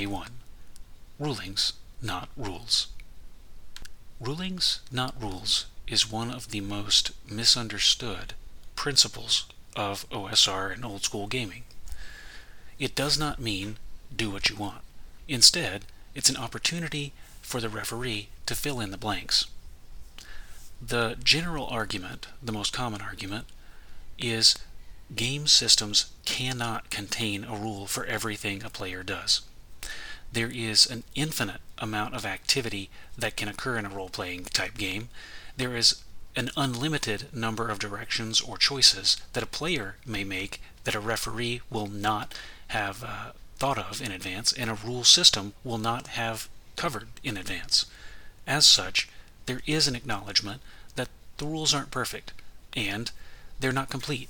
Day 1. Rulings, not rules. Rulings, not rules is one of the most misunderstood principles of OSR and old school gaming. It does not mean do what you want. Instead, it's an opportunity for the referee to fill in the blanks. The general argument, the most common argument, is game systems cannot contain a rule for everything a player does. There is an infinite amount of activity that can occur in a role playing type game. There is an unlimited number of directions or choices that a player may make that a referee will not have uh, thought of in advance and a rule system will not have covered in advance. As such, there is an acknowledgement that the rules aren't perfect and they're not complete.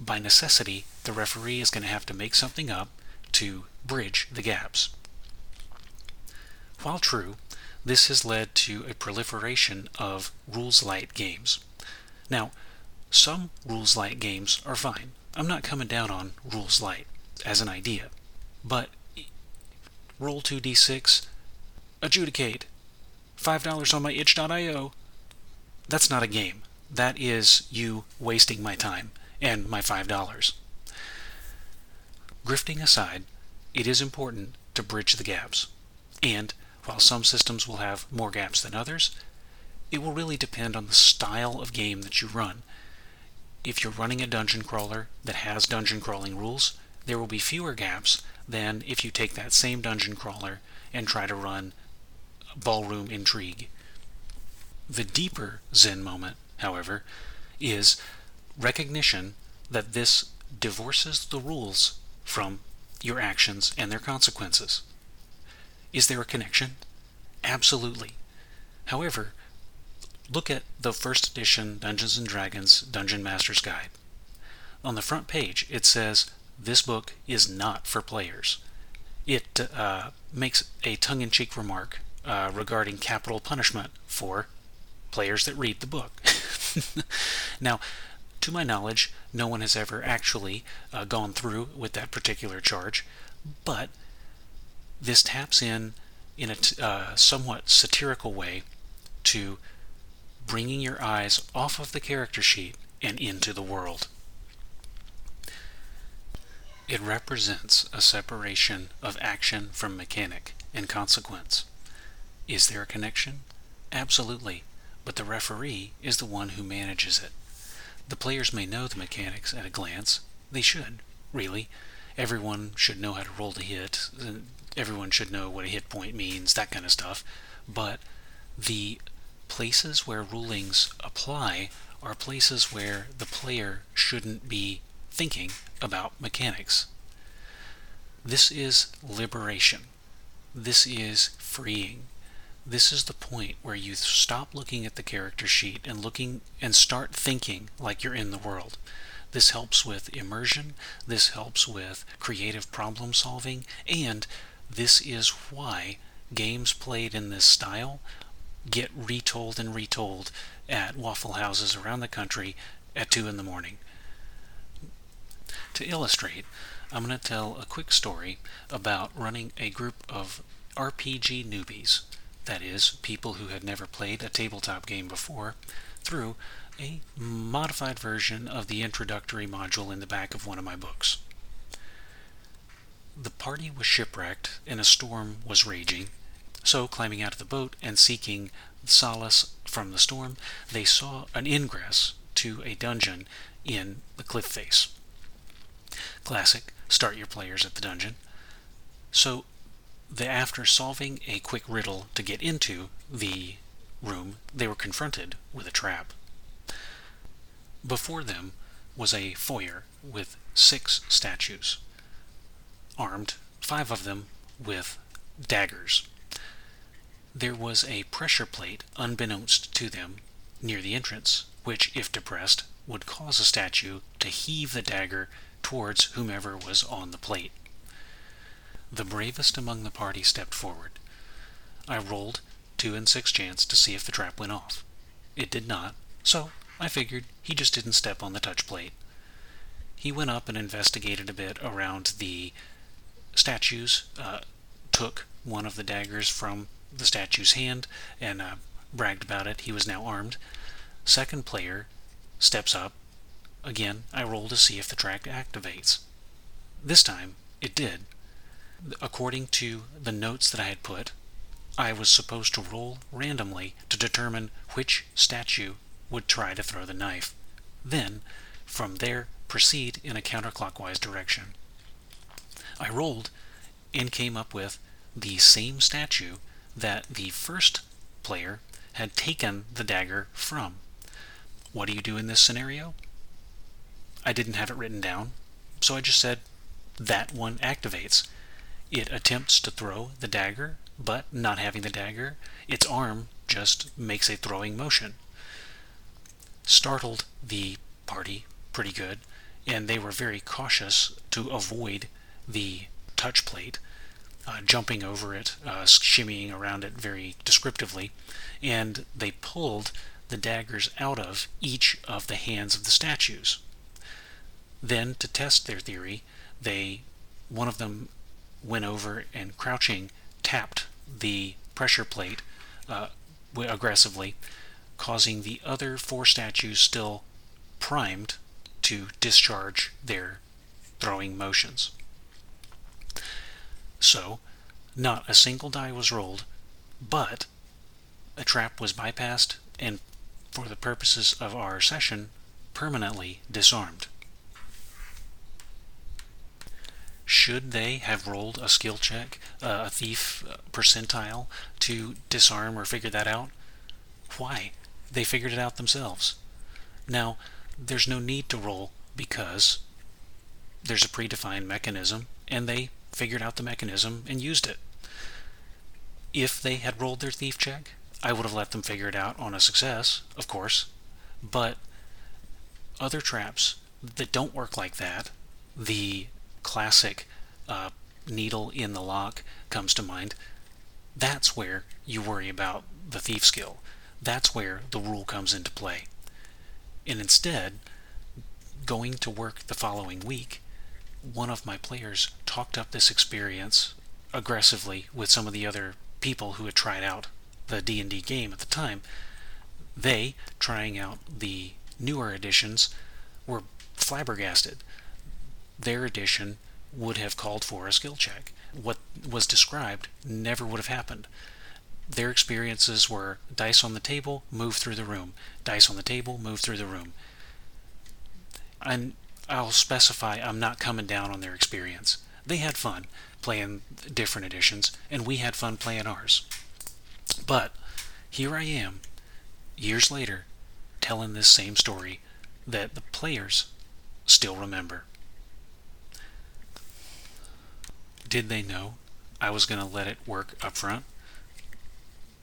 By necessity, the referee is going to have to make something up to bridge the gaps. While true, this has led to a proliferation of rules light games. Now, some rules light games are fine. I'm not coming down on rules light as an idea, but roll 2d6, adjudicate, $5 on my itch.io. That's not a game. That is you wasting my time and my $5. Grifting aside, it is important to bridge the gaps. And while some systems will have more gaps than others, it will really depend on the style of game that you run. If you're running a dungeon crawler that has dungeon crawling rules, there will be fewer gaps than if you take that same dungeon crawler and try to run ballroom intrigue. The deeper Zen moment, however, is recognition that this divorces the rules from your actions and their consequences. Is there a connection? Absolutely. However, look at the first edition Dungeons and Dragons Dungeon Master's Guide. On the front page, it says, This book is not for players. It uh, makes a tongue in cheek remark uh, regarding capital punishment for players that read the book. now, to my knowledge, no one has ever actually uh, gone through with that particular charge, but this taps in in a uh, somewhat satirical way to bringing your eyes off of the character sheet and into the world. It represents a separation of action from mechanic and consequence. Is there a connection? Absolutely, but the referee is the one who manages it. The players may know the mechanics at a glance. They should, really. Everyone should know how to roll to hit. Everyone should know what a hit point means, that kind of stuff. But the places where rulings apply are places where the player shouldn't be thinking about mechanics. This is liberation. This is freeing this is the point where you stop looking at the character sheet and looking and start thinking like you're in the world. This helps with immersion, this helps with creative problem solving, and this is why games played in this style get retold and retold at waffle houses around the country at 2 in the morning. To illustrate, I'm going to tell a quick story about running a group of RPG newbies that is, people who had never played a tabletop game before, through a modified version of the introductory module in the back of one of my books. The party was shipwrecked and a storm was raging, so climbing out of the boat and seeking solace from the storm, they saw an ingress to a dungeon in the cliff face. Classic, start your players at the dungeon. So the, after solving a quick riddle to get into the room, they were confronted with a trap. Before them was a foyer with six statues, armed, five of them with daggers. There was a pressure plate, unbeknownst to them, near the entrance, which, if depressed, would cause a statue to heave the dagger towards whomever was on the plate. The bravest among the party stepped forward. I rolled two and six chance to see if the trap went off. It did not, so I figured he just didn't step on the touch plate. He went up and investigated a bit around the statues uh, took one of the daggers from the statue's hand and uh, bragged about it. He was now armed. Second player steps up. Again, I roll to see if the track activates. This time, it did. According to the notes that I had put, I was supposed to roll randomly to determine which statue would try to throw the knife. Then, from there, proceed in a counterclockwise direction. I rolled and came up with the same statue that the first player had taken the dagger from. What do you do in this scenario? I didn't have it written down, so I just said that one activates. It attempts to throw the dagger, but not having the dagger, its arm just makes a throwing motion. Startled the party pretty good, and they were very cautious to avoid the touch plate, uh, jumping over it, uh, shimmying around it very descriptively, and they pulled the daggers out of each of the hands of the statues. Then, to test their theory, they one of them went over and crouching tapped the pressure plate uh, aggressively, causing the other four statues still primed to discharge their throwing motions. So, not a single die was rolled, but a trap was bypassed and, for the purposes of our session, permanently disarmed. Should they have rolled a skill check, uh, a thief percentile, to disarm or figure that out? Why? They figured it out themselves. Now, there's no need to roll because there's a predefined mechanism and they figured out the mechanism and used it. If they had rolled their thief check, I would have let them figure it out on a success, of course. But other traps that don't work like that, the classic uh, needle in the lock comes to mind, that's where you worry about the thief skill. That's where the rule comes into play. And instead, going to work the following week, one of my players talked up this experience aggressively with some of the other people who had tried out the D&D game at the time. They, trying out the newer editions, were flabbergasted their edition would have called for a skill check. What was described never would have happened. Their experiences were dice on the table, move through the room. Dice on the table, move through the room. And I'll specify I'm not coming down on their experience. They had fun playing different editions, and we had fun playing ours. But here I am, years later, telling this same story that the players still remember. Did they know I was going to let it work up front?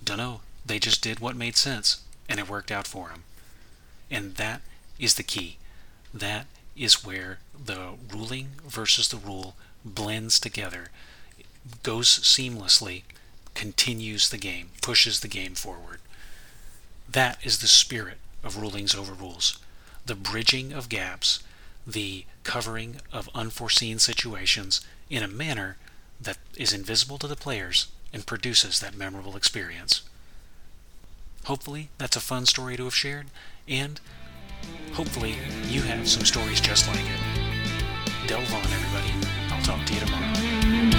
Dunno. They just did what made sense, and it worked out for them. And that is the key. That is where the ruling versus the rule blends together, goes seamlessly, continues the game, pushes the game forward. That is the spirit of rulings over rules. The bridging of gaps, the covering of unforeseen situations in a manner that is invisible to the players and produces that memorable experience. Hopefully, that's a fun story to have shared, and hopefully, you have some stories just like it. Delve on, everybody. I'll talk to you tomorrow.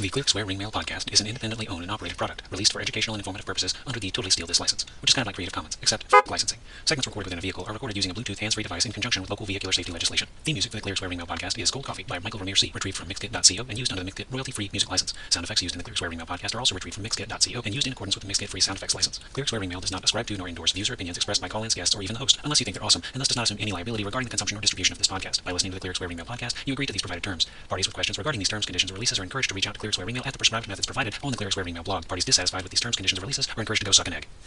The Clear Square Ring Mail Podcast is an independently owned and operated product released for educational and informative purposes under the Totally Steal This license, which is kind of like Creative Commons, except for licensing. Segments recorded within a vehicle are recorded using a Bluetooth hands-free device in conjunction with local vehicular safety legislation. The music for the Clear Square Ring Mail Podcast is Gold Coffee by Michael Ramirez retrieved from Mixkit.co and used under the Mixkit royalty-free music license. Sound effects used in the Clear Square Ring Mail Podcast are also retrieved from Mixkit.co and used in accordance with the Mixkit free sound effects license. Clear Square Ring Mail does not ascribe to nor endorse views or opinions expressed by call-ins, guests, or even the host, unless you think they're awesome, and thus does not assume any liability regarding the consumption or distribution of this podcast. By listening to the Clear Square Ring Mail Podcast, you agree to these provided terms. Parties with questions regarding these terms, conditions, or releases are encouraged to reach out to Clear Square Ring Mail at the prescribed methods provided on the Clear Square Ring Mail blog. Parties dissatisfied with these terms, conditions, or releases are encouraged to go suck an egg.